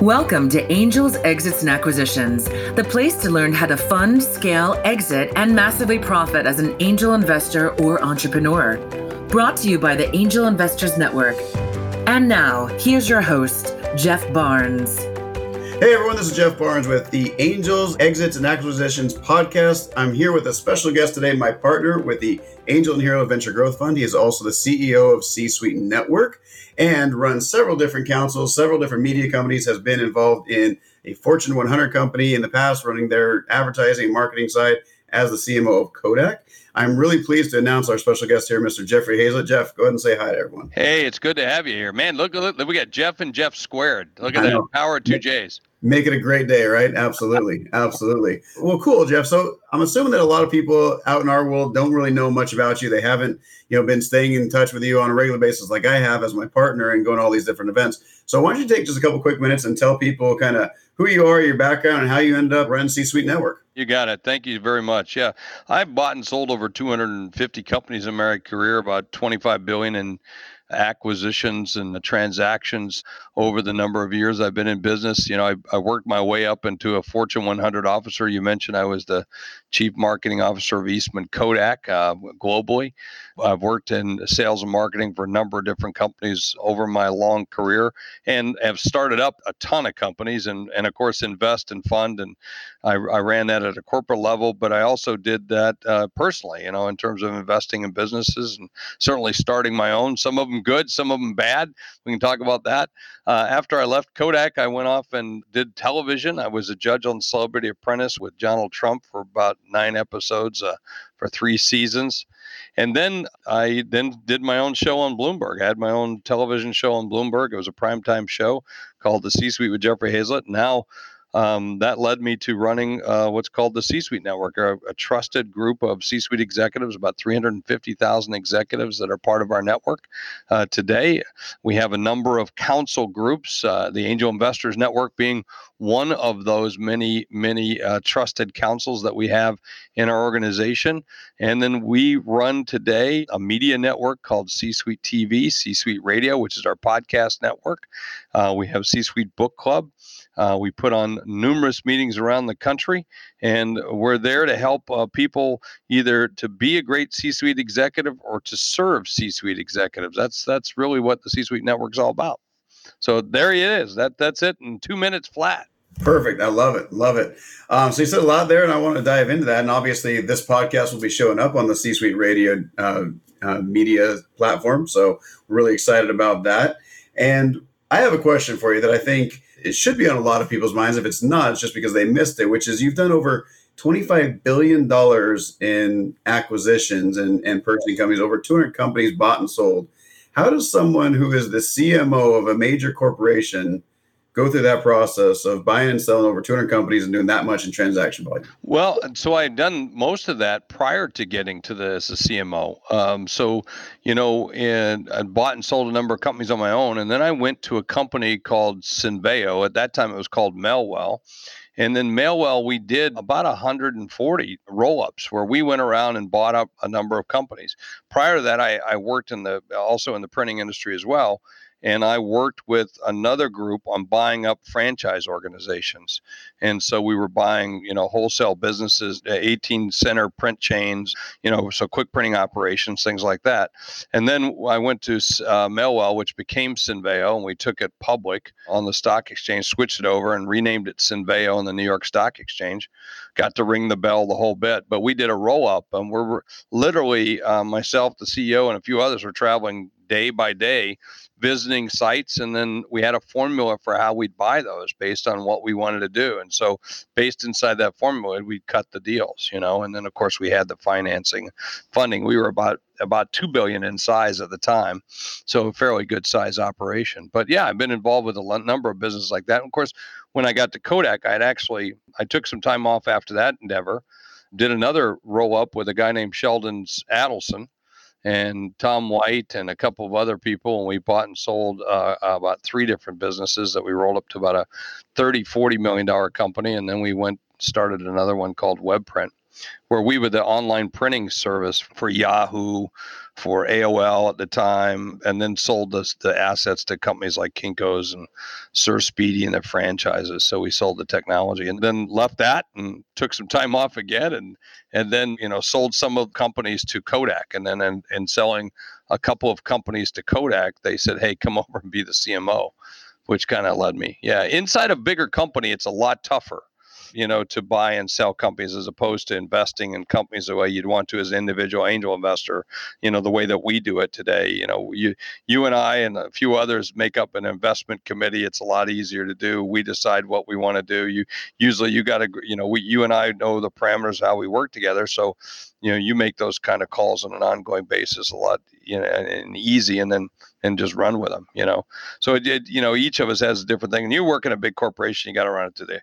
Welcome to Angels, Exits, and Acquisitions, the place to learn how to fund, scale, exit, and massively profit as an angel investor or entrepreneur. Brought to you by the Angel Investors Network. And now, here's your host, Jeff Barnes. Hey everyone, this is Jeff Barnes with the Angels, Exits, and Acquisitions podcast. I'm here with a special guest today, my partner with the Angel and Hero Venture Growth Fund. He is also the CEO of C Suite Network and runs several different councils, several different media companies, has been involved in a Fortune 100 company in the past, running their advertising and marketing side as the CMO of Kodak. I'm really pleased to announce our special guest here, Mr. Jeffrey Hayzlett. Jeff, go ahead and say hi to everyone. Hey, it's good to have you here, man. Look, look, we got Jeff and Jeff squared. Look at that power of two J's. Make it a great day, right? Absolutely, absolutely. Well, cool, Jeff. So I'm assuming that a lot of people out in our world don't really know much about you. They haven't, you know, been staying in touch with you on a regular basis like I have as my partner and going to all these different events. So why don't you take just a couple quick minutes and tell people kind of who you are, your background, and how you end up running C Suite Network? You got it. Thank you very much. Yeah, I've bought and sold over 250 companies in my career, about 25 billion in acquisitions and the transactions over the number of years I've been in business. You know, I, I, worked my way up into a Fortune 100 officer. You mentioned I was the chief marketing officer of Eastman Kodak uh, globally. I've worked in sales and marketing for a number of different companies over my long career and have started up a ton of companies and, and of course, invest and fund. And I, I ran that at a corporate level, but I also did that uh, personally, you know, in terms of investing in businesses and certainly starting my own. Some of them good, some of them bad. We can talk about that. Uh, after I left Kodak, I went off and did television. I was a judge on Celebrity Apprentice with Donald Trump for about nine episodes uh, for three seasons. And then I then did my own show on Bloomberg. I had my own television show on Bloomberg. It was a primetime show called The C Suite with Jeffrey Hayzlett. Now um, that led me to running uh, what's called the C Suite Network, a, a, trusted group of C Suite executives, about 350,000 executives that are part of our network. Uh, today, we have a number of council groups, uh, the Angel Investors Network being one of those many, many uh, trusted councils that we have in our organization. And then we run today a media network called C Suite TV, C Suite Radio, which is our podcast network. Uh, we have C Suite Book Club. Uh, we put on numerous meetings around the country, and we're there to help uh, people either to be a great C-suite executive or to serve C-suite executives. That's that's really what the C-suite network is all about. So there he is. That that's it in two minutes flat. Perfect. I love it. Love it. Um, so you said a lot there, and I want to dive into that. And obviously, this podcast will be showing up on the C Suite Radio uh, uh, media platform. So we're really excited about that. And I have a question for you that I think it should be on a lot of people's minds. If it's not, it's just because they missed it, which is you've done over $25 billion in acquisitions and, and purchasing companies, over 200 companies bought and sold. How does someone who is the CMO of a major corporation go through that process of buying and selling over 200 companies and doing that much in transaction volume? Well, so I had done most of that prior to getting to the as a CMO. Um, so, you know, and I bought and sold a number of companies on my own, and then I went to a company called Cenveo. At that time, it was called Mail-Well. And then Mail-Well, we did about 140 roll ups where we went around and bought up a number of companies. Prior to that, I, I worked in the also in the printing industry as well and I worked with another group on buying up franchise organizations. And so we were buying, you know, wholesale businesses, uh, 18 center print chains, you know, so quick printing operations, things like that. And then I went to uh, Mail-Well, which became Cenveo, and we took it public on the stock exchange, switched it over, and renamed it Cenveo on the New York Stock Exchange. Got to ring the bell the whole bit. But we did a roll up, and we're literally uh, myself, the CEO, and a few others were traveling day by day visiting sites and then we had a formula for how we'd buy those based on what we wanted to do. And so based inside that formula we'd cut the deals you know and then of course we had the financing funding. We were about about 2 billion in size at the time so a fairly good size operation. But yeah i've been involved with a number of businesses like that. And of course when i got to kodak i had actually i took some time off after that endeavor did another roll up with a guy named sheldon adelson and Tom White and a couple of other people. And we bought and sold uh, about three different businesses that we rolled up to about a 30, 40 million dollar company. And then we went started another one called Webprint. Where we were the online printing service for Yahoo, for AOL at the time, and then sold the, the assets to companies like Kinko's and Sir Speedy and their franchises. So we sold the technology and then left that and took some time off again and and then you know sold some of the companies to Kodak and then and selling a couple of companies to Kodak, they said, "Hey, come over and be the CMO," which kind of led me. Yeah, inside a bigger company, it's a lot tougher you know, to buy and sell companies as opposed to investing in companies the way you'd want to as an individual angel investor, you know, the way that we do it today. You know, you you and I and a few others make up an investment committee. It's a lot easier to do. We decide what we want to do. You usually you got to, you know, we you and I know the parameters how we work together. So, you know, you make those kind of calls on an ongoing basis a lot, you know, and easy, and then and just run with them, you know. So it, it, you know, each of us has a different thing. And you work in a big corporation, you got to run it to the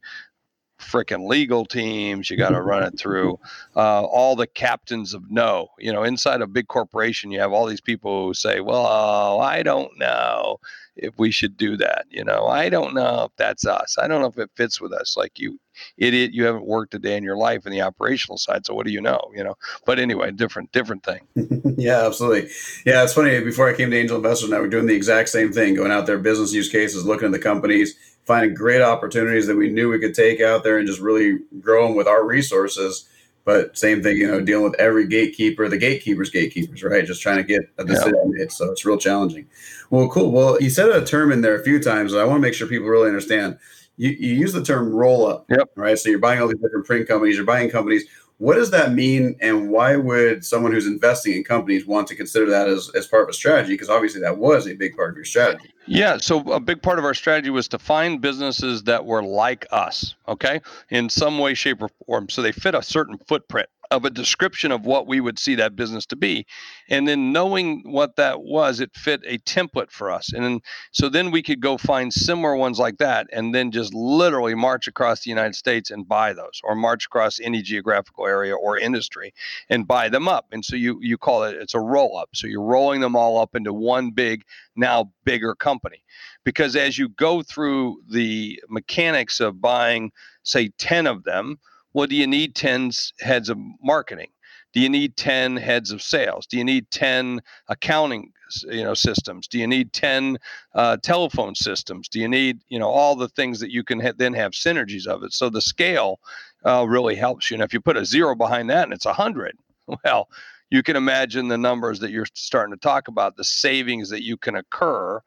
freaking legal teams. You got to run it through uh, all the captains of no. You know, inside a big corporation, you have all these people who say, "Well, I don't know if we should do that." You know, I don't know if that's us. I don't know if it fits with us. Like you, idiot, you haven't worked a day in your life in the operational side, so what do you know? You know. But anyway, different, different thing. yeah, absolutely. Yeah, it's funny. Before I came to Angel Investors, now we're doing the exact same thing, going out there, business use cases, looking at the companies finding great opportunities that we knew we could take out there and just really grow them with our resources. But same thing, you know, dealing with every gatekeeper, the gatekeepers, gatekeepers, right? Just trying to get a decision yeah. made. So it's real challenging. Well, cool. Well, you said a term in there a few times. I want to make sure people really understand. You, you use the term roll up, yep. right? So you're buying all these different print companies, you're buying companies what does that mean, and why would someone who's investing in companies want to consider that as, as part of a strategy? Because obviously that was a big part of your strategy. Yeah, so a big part of our strategy was to find businesses that were like us, okay, in some way, shape, or form. So they fit a certain footprint of a description of what we would see that business to be. And then knowing what that was it fit a template for us. And then so then we could go find similar ones like that and then just literally march across the united states and buy those or march across any geographical area or industry and buy them up. And so you you call it it's a roll up. So you're rolling them all up into one big now bigger company. Because as you go through the mechanics of buying say 10 of them well, do you need 10 heads of marketing? Do you need 10 heads of sales? Do you need 10 accounting you know systems? Do you need 10 uh, telephone systems? Do you need you know all the things that you can ha- then have synergies of it? So the scale uh, really helps you. And if you put a zero behind that and it's a hundred well you can imagine the numbers that you're starting to talk about the savings that you can occur.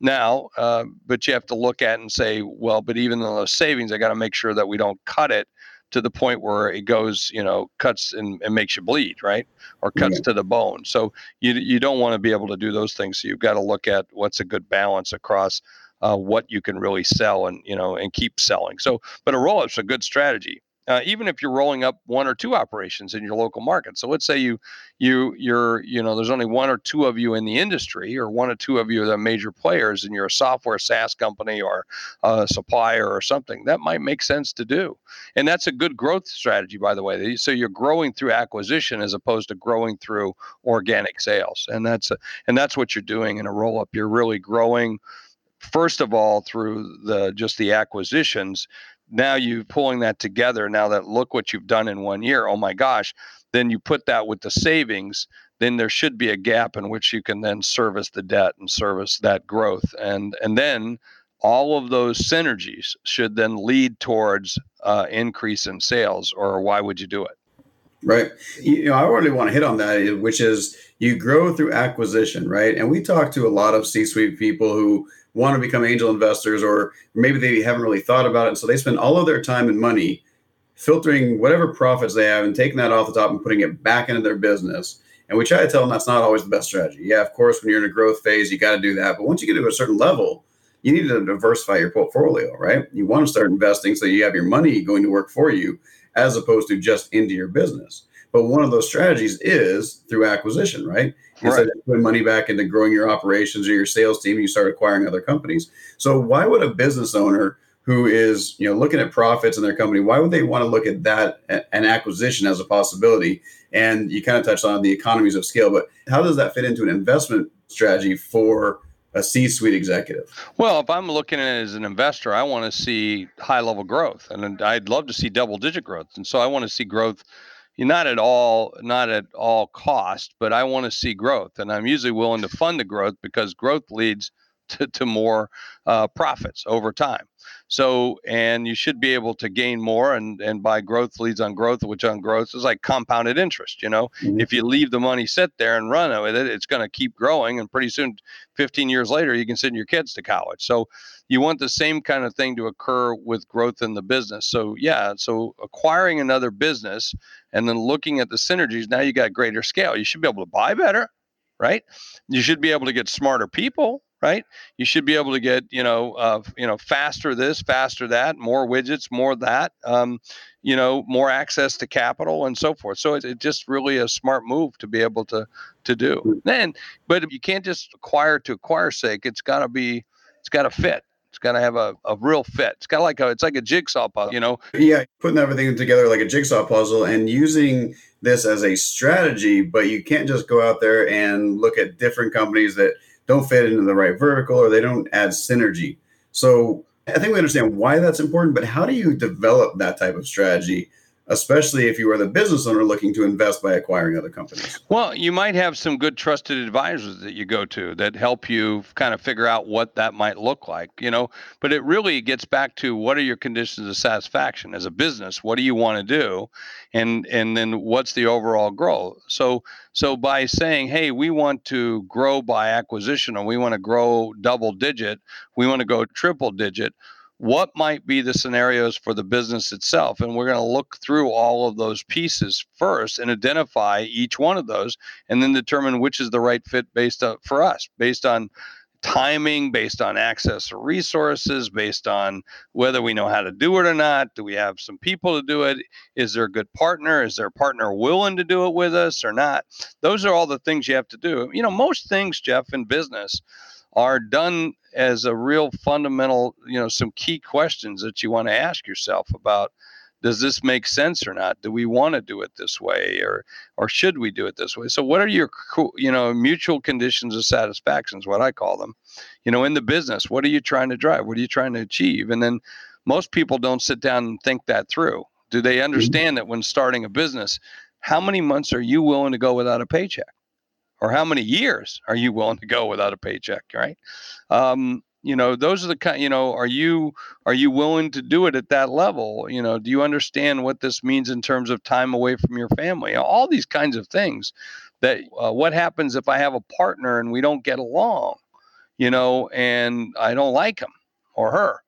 Now uh, but you have to look at and say well but even those savings i got to make sure that we don't cut it to the point where it goes, you know, cuts and, and makes you bleed, right? Or cuts yeah. to the bone. So you you don't want to be able to do those things. So you've got to look at what's a good balance across uh, what you can really sell and you know and keep selling. So, but a roll up's a good strategy uh, even if you're rolling up one or two operations in your local market. So let's say you you you're you know there's only one or two of you in the industry, or one or two of you are the major players, and you're a software SaaS company or a supplier or something. That might make sense to do, and that's a good growth strategy, by the way. So you're growing through acquisition as opposed to growing through organic sales, and that's a, and that's what you're doing in a roll up. You're really growing first of all through the just the acquisitions now you're pulling that together now that look what you've done in one year oh my gosh then you put that with the savings then there should be a gap in which you can then service the debt and service that growth. And and then all of those synergies should then lead towards uh, increase in sales or why would you do it? Right. You know i really want to hit on that which is you grow through acquisition right? And we talk to a lot of c-suite people who want to become angel investors, or maybe they haven't really thought about it. And so they spend all of their time and money filtering whatever profits they have and taking that off the top and putting it back into their business. And we try to tell them that's not always the best strategy. Yeah, of course, when you're in a growth phase, you got to do that. But once you get to a certain level, you need to diversify your portfolio, right? You want to start investing so you have your money going to work for you as opposed to just into your business. But one of those strategies is through acquisition, right? Instead right. of putting money back into growing your operations or your sales team, you start acquiring other companies. So why would a business owner who is you know looking at profits in their company, why would they want to look at that an acquisition as a possibility? And you kind of touched on the economies of scale, but how does that fit into an investment strategy for a C-suite executive? Well, if I'm looking at it as an investor, I want to see high level growth, and I'd love to see double digit growth, and so I want to see growth not at all not at all cost but i want to see growth and i'm usually willing to fund the growth because growth leads to, to more uh, profits over time. So and you should be able to gain more and and by growth leads on growth which on growth is like compounded interest you know? Mm-hmm. if you leave the money sit there and run with it it's going to keep growing and pretty soon 15 years later you can send your kids to college. So you want the same kind of thing to occur with growth in the business so yeah so acquiring another business and then looking at the synergies, now you got greater scale. You should be able to buy better, right? You should be able to get smarter people, right? You should be able to get, you know, uh, you know, faster this, faster that, more widgets, more that, um, you know, more access to capital and so forth. So it's, it's just really a smart move to be able to to do. Then, but you can't just acquire to acquire sake. It's got to be, it's got to fit. Got to have a, a real fit. It's kind of like a it's like a jigsaw puzzle, you know. Yeah, putting everything together like a jigsaw puzzle and using this as a strategy, but you can't just go out there and look at different companies that don't fit into the right vertical or they don't add synergy. So I think we understand why that's important, but how do you develop that type of strategy especially if you are the business owner looking to invest by acquiring other companies? Well, you might have some good trusted advisors that you go to that help you kind of figure out what that might look like, you know. But it really gets back to what are your conditions of satisfaction as a business? What do you want to do? And and then what's the overall growth? So so by saying, "Hey, we want to grow by acquisition or we want to grow double digit, we want to go triple digit." What might be the scenarios for the business itself? And we're going to look through all of those pieces first and identify each one of those and then determine which is the right fit based on for us based on timing based on access to resources based on whether we know how to do it or not. Do we have some people to do it? Is there a good partner? Is there a partner willing to do it with us or not? Those are all the things you have to do. You know most things jeff in business are done as a real fundamental, you know, some key questions that you want to ask yourself about does this make sense or not? Do we want to do it this way or or should we do it this way? So what are your you know mutual conditions of satisfaction is what I call them. You know, in the business, what are you trying to drive? What are you trying to achieve? And then most people don't sit down and think that through. Do they mm-hmm. understand that when starting a business, how many months are you willing to go without a paycheck? Or how many years are you willing to go without a paycheck right? Um, you know those are the kind you know are you are you willing to do it at that level? You know do you understand what this means in terms of time away from your family? All these kinds of things that uh, what happens if i have a partner and we don't get along you know and i don't like him or her?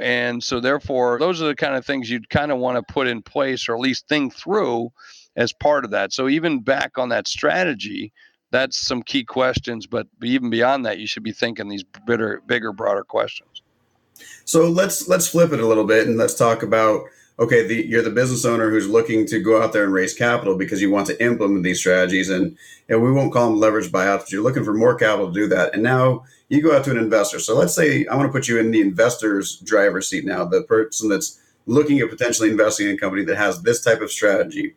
And so therefore those are the kind of things you'd kind of want to put in place or at least think through as part of that. So even back on that strategy that's some key questions. But even beyond that, you should be thinking these bigger, bigger, broader questions. So let's let's flip it a little bit and let's talk about okay, the, you're the business owner who's looking to go out there and raise capital because you want to implement these strategies, and and we won't call them leverage buyouts, but you're looking for more capital to do that. And now you go out to an investor. So let's say I want to put you in the investor's driver's seat now, the person that's looking at potentially investing in a company that has this type of strategy.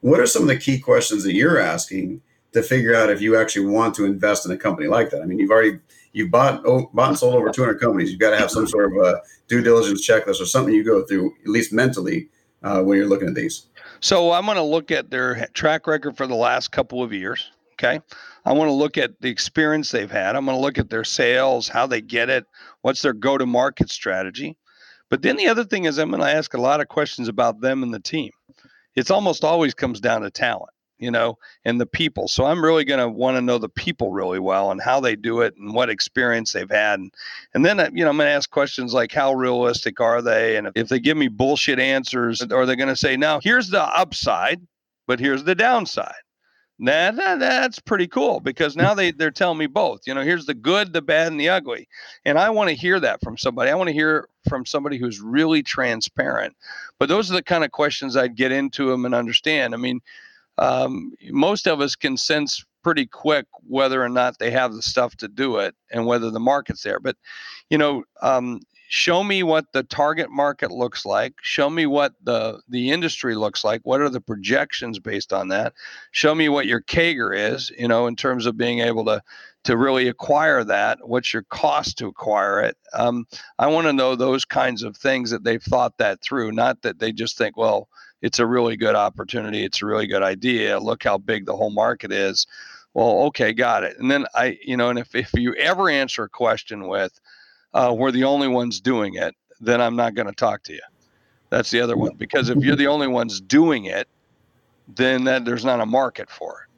What are some of the key questions that you're asking? To figure out if you actually want to invest in a company like that. I mean, you've already you've bought oh, bought and sold over 200 companies. You've got to have some sort of a due diligence checklist or something you go through at least mentally uh, when you're looking at these. So I'm going to look at their track record for the last couple of years. Okay. I want to look at the experience they've had. I'm going to look at their sales, how they get it, what's their go to market strategy. But then the other thing is, I'm going to ask a lot of questions about them and the team. It's almost always comes down to talent you know, and the people. So I'm really going to want to know the people really well and how they do it and what experience they've had. And, and then, uh, you know, I'm going to ask questions like how realistic are they? And if they give me bullshit answers, are they going to say, now here's the upside, but here's the downside? That, that that's pretty cool because now they they're telling me both. You know, here's the good, the bad, and the ugly, and I want to hear that from somebody. I want to hear from somebody who's really transparent. But those are the kind of questions I'd get into them and understand. I mean, um, most of us can sense pretty quick whether or not they have the stuff to do it and whether the market's there. But, you know, um, show me what the target market looks like. Show me what the the industry looks like. What are the projections based on that? Show me what your CAGR is. You know, in terms of being able to to really acquire that. What's your cost to acquire it? Um, I want to know those kinds of things that they've thought that through, not that they just think, well, it's a really good opportunity. It's a really good idea. Look how big the whole market is. Well, okay, got it. And then I, you know, and if, if you ever answer a question with, uh, we're the only ones doing it, then I'm not going to talk to you. That's the other one. Because if you're the only ones doing it, then that there's not a market for it.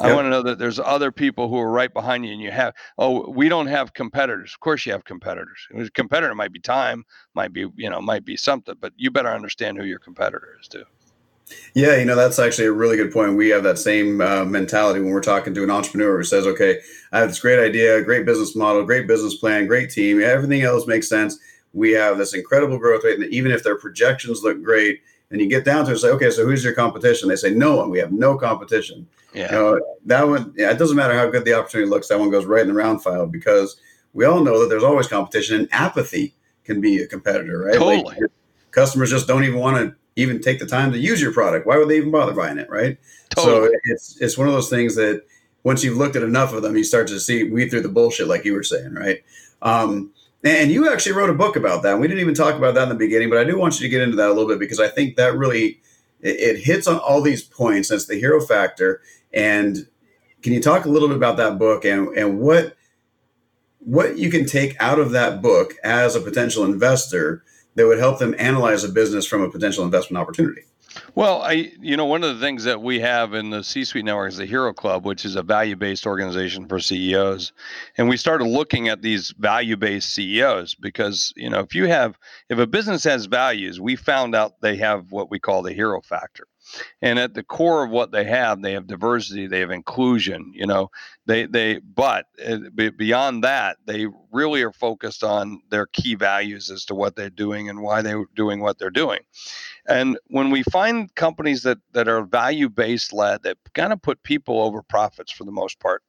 I want to know that there's other people who are right behind you, and you have. Oh, we don't have competitors. Of course, you have competitors. A competitor might be time, might be you know, might be something, but you better understand who your competitor is too. Yeah, you know that's actually a really good point. We have that same uh, mentality when we're talking to an entrepreneur who says, "Okay, I have this great idea, great business model, great business plan, great team. Everything else makes sense. We have this incredible growth rate, and even if their projections look great, and you get down to it, say, okay, so who's your competition? They say, no one. We have no competition. Yeah. You know, that one, yeah, it doesn't matter how good the opportunity looks. That one goes right in the round file because we all know that there's always competition and apathy can be a competitor, right? Totally. Like customers just don't even want to even take the time to use your product. Why would they even bother buying it, right? Totally. So it's it's one of those things that once you've looked at enough of them, you start to see weed through the bullshit, like you were saying, right? Um, and you actually wrote a book about that. We didn't even talk about that in the beginning, but I do want you to get into that a little bit because I think that really it, it hits on all these points. That's the hero factor. And can you talk a little bit about that book and and what what you can take out of that book as a potential investor that would help them analyze a business from a potential investment opportunity? Well, I, you know, one of the things that we have in the C Suite Network is the Hero Club, which is a value based organization for CEOs. And we started looking at these value based CEOs because, you know, if you have, if a business has values, we found out they have what we call the hero factor and at the core of what they have they have diversity they have inclusion you know? They they but uh, beyond that they really are focused on their key values as to what they're doing and why they're doing what they're doing. And when we find companies that that are value based led that kind of put people over profits for the most part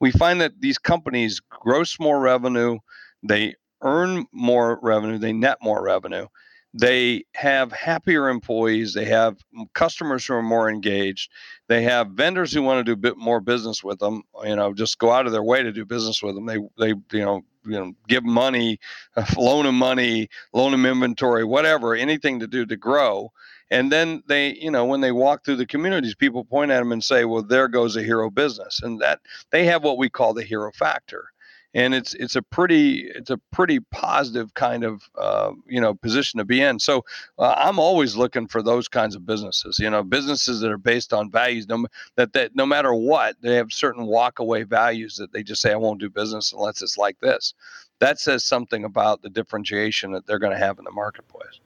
we find that these companies gross more revenue they earn more revenue they net more revenue they have happier employees they have customers who are more engaged they have vendors who want to do a bit more business with them you know just go out of their way to do business with them they they you know you know give money loan them money loan them inventory whatever anything to do to grow. And then they you know when they walk through the communities people point at them and say well there goes a hero business and that they have what we call the hero factor and it's it's a pretty it's a pretty positive kind of uh, you know position to be in. So uh, I'm always looking for those kinds of businesses. You know, businesses that are based on values. No, that that no matter what, they have certain walk away values that they just say I won't do business unless it's like this. That says something about the differentiation that they're going to have in the marketplace.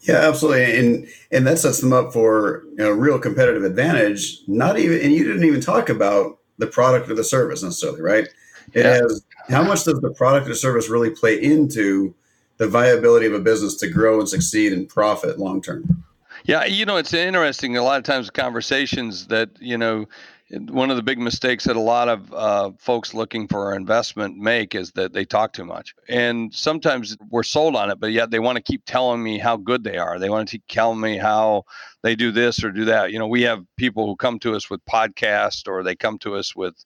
Yeah, absolutely, and and that sets them up for you know, real competitive advantage. Not even, and you didn't even talk about the product or the service necessarily, right? It yeah. has how much does the product or service really play into the viability of a business to grow and succeed and profit long term? Yeah, you know, it's interesting. A lot of times, conversations that you know, one of the big mistakes that a lot of uh, folks looking for investment make is that they talk too much, and sometimes we're sold on it, but yet they want to keep telling me how good they are. They want to keep telling me how they do this or do that. You know, we have people who come to us with podcasts, or they come to us with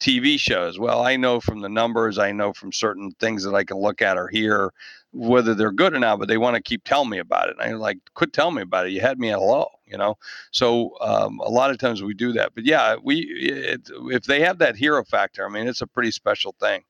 TV shows. Well, I know from the numbers, I know from certain things that I can look at or hear whether they're good or not, but they want to keep telling me about it. And I like, quit telling me about it. You had me at low, you know? So um, a lot of times we do that. But yeah, we, it, if they have that hero factor, I mean, it's a pretty special thing.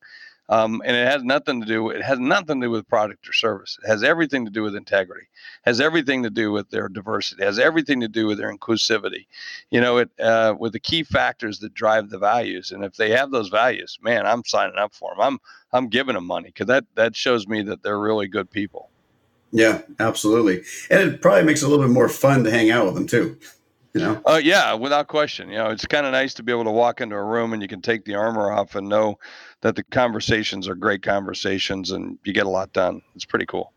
Um, and it has nothing to do. It has nothing to do with product or service. It has everything to do with integrity. Has everything to do with their diversity. Has everything to do with their inclusivity. You know, it uh, with the key factors that drive the values. And if they have those values, man, I'm signing up for them. I'm I'm giving them money because that that shows me that they're really good people. Yeah, absolutely. And it probably makes it a little bit more fun to hang out with them too. You know? Uh, yeah, without question. You know, it's kind of nice to be able to walk into a room and you can take the armor off and know that the conversations are great conversations and you get a lot done. It's pretty cool.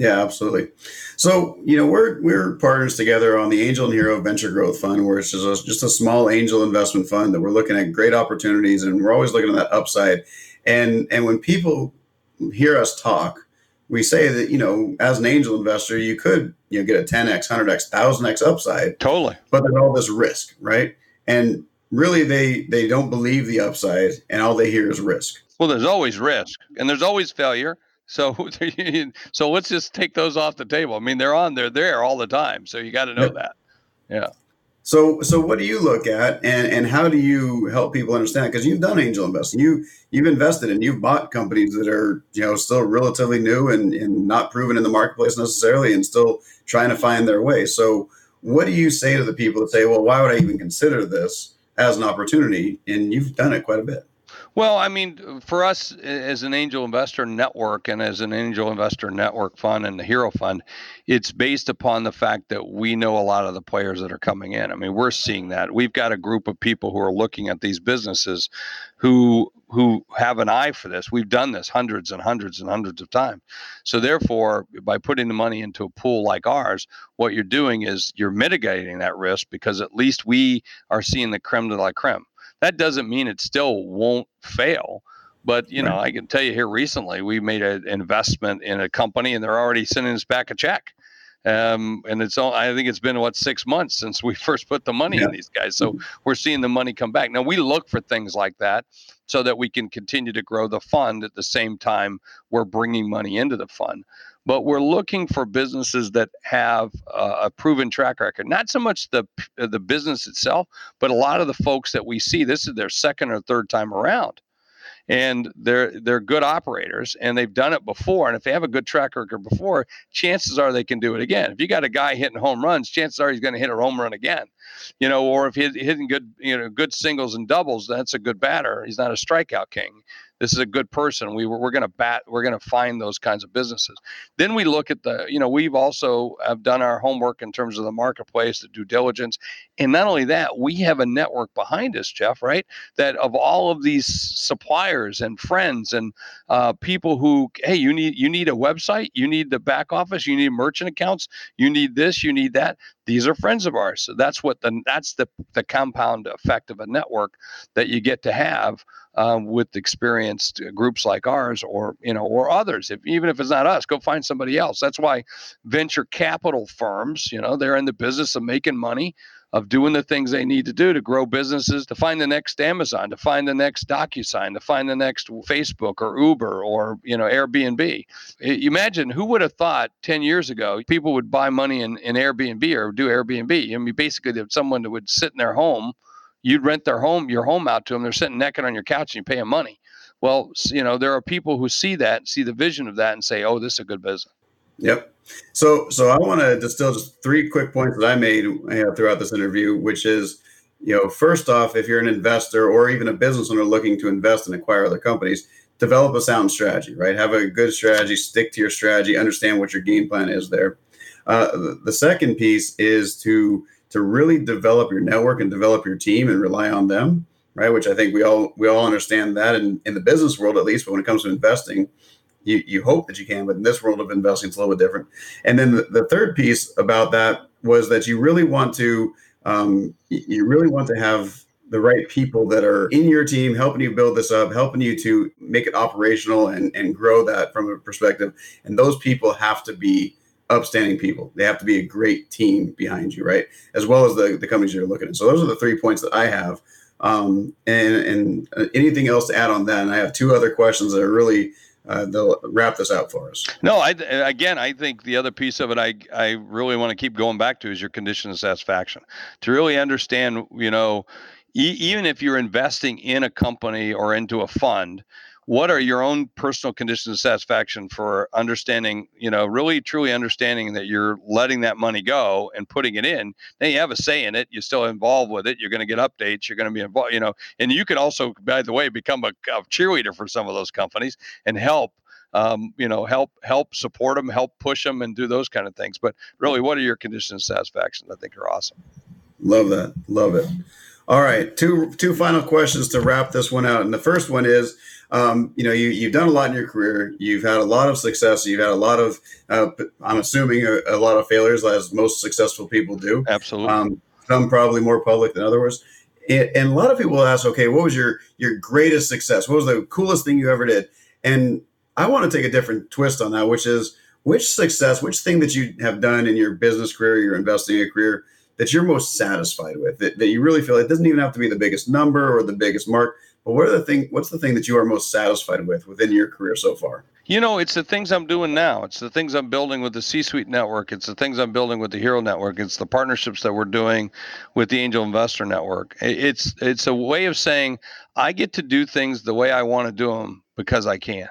Yeah, absolutely. So, you know, we're we're partners together on the Angel and Hero Venture Growth Fund, where it's just a, just a small angel investment fund that we're looking at great opportunities, and we're always looking at that upside. And and when people hear us talk, we say that you know, as an angel investor, you could you know get a 10x, 100x, 1000x upside. Totally. But there's all this risk, right? And really they they don't believe the upside and all they hear is risk well there's always risk and there's always failure So, so let's just take those off the table. I mean, they're on, they're there all the time. So you got to know yep. that. Yeah. So, so what do you look at, and and how do you help people understand? Because you've done angel investing, you you've invested and you've bought companies that are you know still relatively new and and not proven in the marketplace necessarily, and still trying to find their way. So, what do you say to the people that say, "Well, why would I even consider this as an opportunity?" And you've done it quite a bit. Well, I mean, for us as an angel investor network and as an angel investor network fund and the Hero Fund, it's based upon the fact that we know a lot of the players that are coming in. I mean, we're seeing that. We've got a group of people who are looking at these businesses who who have an eye for this. We've done this hundreds and hundreds and hundreds of times. So therefore, by putting the money into a pool like ours, what you're doing is you're mitigating that risk because at least we are seeing the creme de la creme that doesn't mean it still won't fail. But you know, I can tell you here recently, we made an investment in a company, and they're already sending us back a check. Um, and it's all I think it's been what six months since we first put the money yeah. in these guys. So mm-hmm. we're seeing the money come back. Now we look for things like that so that we can continue to grow the fund at the same time we're bringing money into the fund but we're looking for businesses that have uh, a proven track record. Not so much the the business itself, but a lot of the folks that we see. This is their second or third time around, and they're they're good operators and they've done it before. And if they have a good track record before, chances are they can do it again. If you got a guy hitting home runs, chances are he's going to hit a home run again. You know, or if he's hitting good you know good singles and doubles, that's a good batter. He's not a strikeout king this is a good person. We we're going to bat. We're going to find those kinds of businesses. Then we look at the. You know, we've also have done our homework in terms of the marketplace, the due diligence, and not only that, we have a network behind us, Jeff. Right, that of all of these suppliers and friends and uh, people who, hey, you need you need a website, you need the back office, you need merchant accounts, you need this, you need that these are friends of ours. So that's what the that's the the compound effect of a network that you get to have um, with experienced groups like ours, or you know, or others. If even if it's not us, go find somebody else. That's why venture capital firms, you know, they're in the business of making money of doing the things they need to do to grow businesses, to find the next Amazon, to find the next DocuSign, to find the next Facebook or Uber or you know Airbnb. Imagine who would have thought 10 years ago people would buy money in, in Airbnb or do Airbnb. I mean, basically, there's someone that would sit in their home, you'd rent their home, your home out to them. They're sitting naked on your couch and you pay them money. Well, you know, there are people who see that, see the vision of that, and say, "Oh, this is a good business." Yep. So, so I want to distill just three quick points that I made uh, throughout this interview, which is, you know, first off, if you're an investor or even a business owner looking to invest and acquire other companies, develop a sound strategy, right? Have a good strategy, stick to your strategy, understand what your game plan is there. Uh, the second piece is to to really develop your network and develop your team and rely on them, right? Which I think we all we all understand that in, in the business world at least, but when it comes to investing, you, you hope that you can, but in this world of investing, it's a little bit different. And then the, the third piece about that was that you really want to um, you really want to have the right people that are in your team helping you build this up, helping you to make it operational and, and grow that from a perspective. And those people have to be upstanding people. They have to be a great team behind you, right? As well as the, the companies you're looking at. So those are the three points that I have. Um, and, and uh, anything else to add on that? And I have two other questions that are really uh, they'll wrap this out for us. No, I again, I think the other piece of it, I I really want to keep going back to is your condition of satisfaction to really understand, you know, e- even if you're investing in a company or into a fund, what are your own personal conditions of satisfaction for understanding you know really truly understanding that you're letting that money go and putting it in then you have a say in it you're still involved with it you're going to get updates you're going to be involved you know and you can also by the way become a, a cheerleader for some of those companies and help um, you know, help help support them, help push them, and do those kind of things. But really, what are your conditions of satisfaction? I think are awesome. Love that. Love it. All right, two two final questions to wrap this one out. And the first one is, um, you know, you you've done a lot in your career. You've had a lot of success. You've had a lot of, uh, I'm assuming, a, a, lot of failures, as most successful people do. Absolutely. Um, some probably more public than others. And, and a lot of people ask, okay, what was your your greatest success? What was the coolest thing you ever did? And I want to take a different twist on that, which is which success, which thing that you have done in your business career, your investing career that you're most satisfied with that, that you really feel it doesn't even have to be the biggest number or the biggest mark but what are the thing what's the thing that you are most satisfied with within your career so far You know, it's the things I'm doing now. It's the things I'm building with the C-suite network. It's the things I'm building with the Hero Network. It's the partnerships that we're doing with the Angel Investor Network. It's it's a way of saying I get to do things the way I want to do them because I can,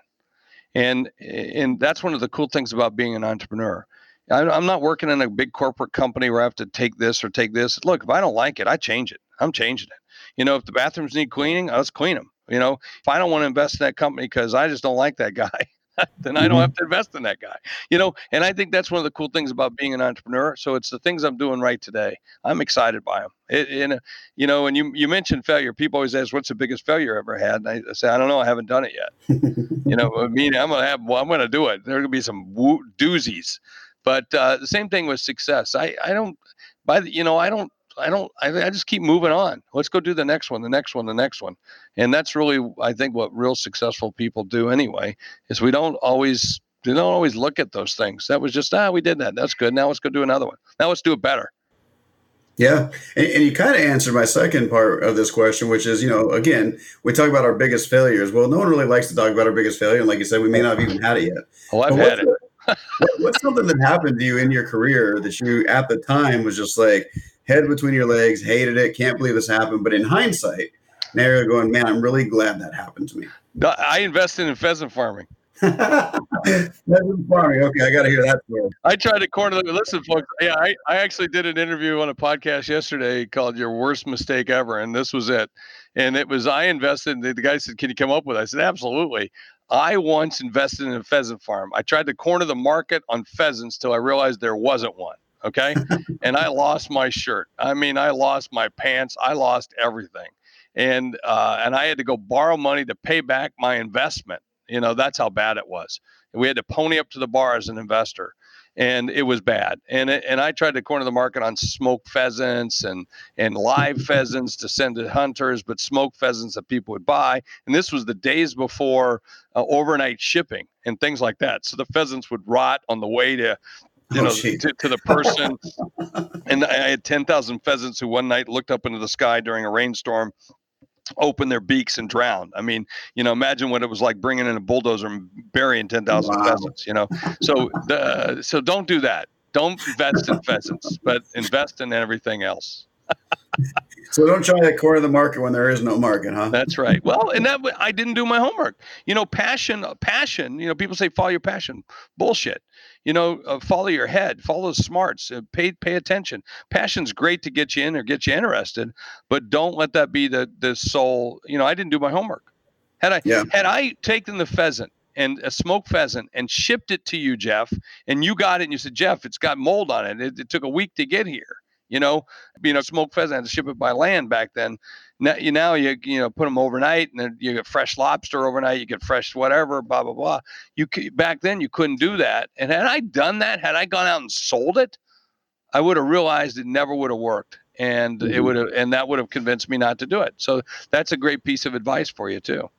and and that's one of the cool things about being an entrepreneur. I'm not working in a big corporate company where I have to take this or take this. Look, if I don't like it, I change it. I'm changing it. You know, if the bathrooms need cleaning, let's clean them. You know, if I don't want to invest in that company because I just don't like that guy, then I don't mm-hmm. have to invest in that guy. You know, and I think that's one of the cool things about being an entrepreneur. So it's the things I'm doing right today. I'm excited by them. It, and uh, you know, and you you mentioned failure. People always ask, "What's the biggest failure you ever had?" And I, I say, "I don't know. I haven't done it yet." you know, I mean, I'm gonna have. Well, I'm gonna do it. There are gonna be some woo- doozies. But uh, the same thing with success. I I don't. By the, you know, I don't I don't. I, I just keep moving on. Let's go do the next one, the next one, the next one, and that's really, I think, what real successful people do anyway. Is we don't always we don't always look at those things. That was just ah, we did that. That's good. Now let's go do another one. Now let's do it better. Yeah. And, and, you kind of answered my second part of this question, which is, you know, again, we talk about our biggest failures. Well, no one really likes to talk about our biggest failure. And like you said, we may not have even had it yet. Oh, I've had it. what, what's something that happened to you in your career that you at the time was just like, head between your legs, hated it, can't believe this happened. But in hindsight, now you're going, man, I'm really glad that happened to me. I invested in pheasant farming. pheasant farming. Okay, I got to hear that story. I tried to corner them. Listen, folks. Yeah, I, I actually did an interview on a podcast yesterday called "Your Worst Mistake Ever," and this was it. And it was I invested. The guy said, "Can you come up with?" It? I said, "Absolutely." I once invested in a pheasant farm. I tried to corner the market on pheasants till I realized there wasn't one. Okay. and I lost my shirt. I mean, I lost my pants. I lost everything. And uh, and I had to go borrow money to pay back my investment. You know, that's how bad it was. we had to pony up to the bar as an investor. And it was bad, and it, and I tried to corner the market on smoked pheasants and and live pheasants to send to hunters, but smoked pheasants that people would buy. And this was the days before uh, overnight shipping and things like that. So the pheasants would rot on the way to you oh, know, to, to, the person. and I had 10,000 pheasants who one night looked up into the sky during a rainstorm, opened their beaks and drowned. I mean, you know, imagine what it was like bringing in a bulldozer and burying 10,000 wow. pheasants, you know? So, the, so don't do that. Don't invest in pheasants, but invest in everything else. so don't try to corner the market when there is no market, huh? That's right. Well, and that I didn't do my homework. You know, passion, uh, passion. You know, people say follow your passion. Bullshit. You know, uh, follow your head, follow the smarts, uh, pay pay attention. Passion's great to get you in or get you interested, but don't let that be the the sole. You know, I didn't do my homework. Had I yeah. had I taken the pheasant and a smoked pheasant and shipped it to you, Jeff, and you got it and you said, Jeff, it's got mold on it. It, it took a week to get here you know, you know, smoked pheasant had to ship it by land back then. Now you now you you know put them overnight, and then you get fresh lobster overnight. You get fresh whatever, blah blah blah. You back then you couldn't do that. And had I done that, had I gone out and sold it, I would have realized it never would have worked, and mm-hmm. it would have, and that would have convinced me not to do it. So that's a great piece of advice for you too.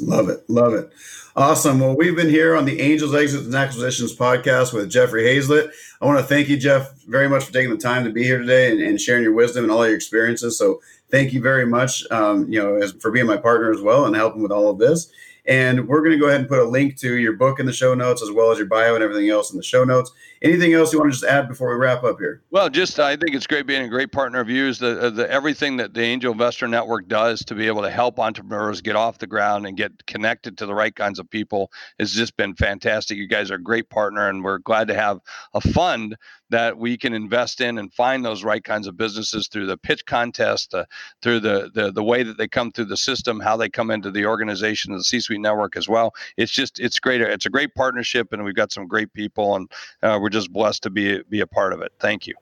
Love it. Love it. Awesome. Well, we've been here on the Angels Exits and Acquisitions podcast with Jeffrey Hayzlett. I want to thank you, Jeff, very much for taking the time to be here today and, and sharing your wisdom and all your experiences. So thank you very much, um, you know, as, for being my partner as well and helping with all of this. And we're going to go ahead and put a link to your book in the show notes as well as your bio and everything else in the show notes. Anything else you want to just add before we wrap up here? Well, just I think it's great being a great partner of yours. The, uh, the everything that the Angel Investor Network does to be able to help entrepreneurs get off the ground and get connected to the right kinds of people has just been fantastic. You guys are a great partner, and we're glad to have a fund that we can invest in and find those right kinds of businesses through the pitch contest, uh, through the, the the way that they come through the system, how they come into the organization, the C-suite network as well. It's just it's great. It's a great partnership, and we've got some great people, and uh, we're just blessed to be be a part of it. Thank you.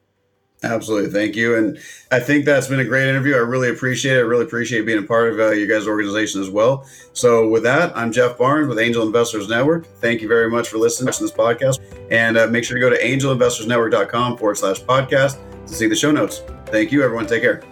Absolutely. Thank you. And I think that's been a great interview. I really appreciate it. I really appreciate being a part of uh, your guys' organization as well. So, with that, I'm Jeff Barnes with Angel Investors Network. Thank you very much for listening to this podcast. And uh, make sure to go to angelinvestorsnetwork.com forward slash podcast to see the show notes. Thank you, everyone. Take care.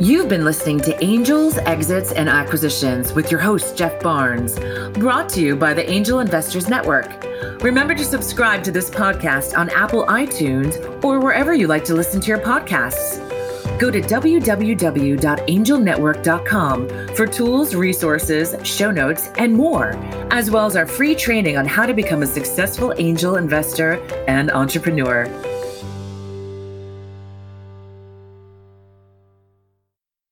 You've been listening to Angels, Exits, and Acquisitions with your host, Jeff Barnes, brought to you by the Angel Investors Network. Remember to subscribe to this podcast on Apple iTunes or wherever you like to listen to your podcasts. Go to www.angelnetwork.com for tools, resources, show notes, and more, as well as our free training on how to become a successful angel investor and entrepreneur.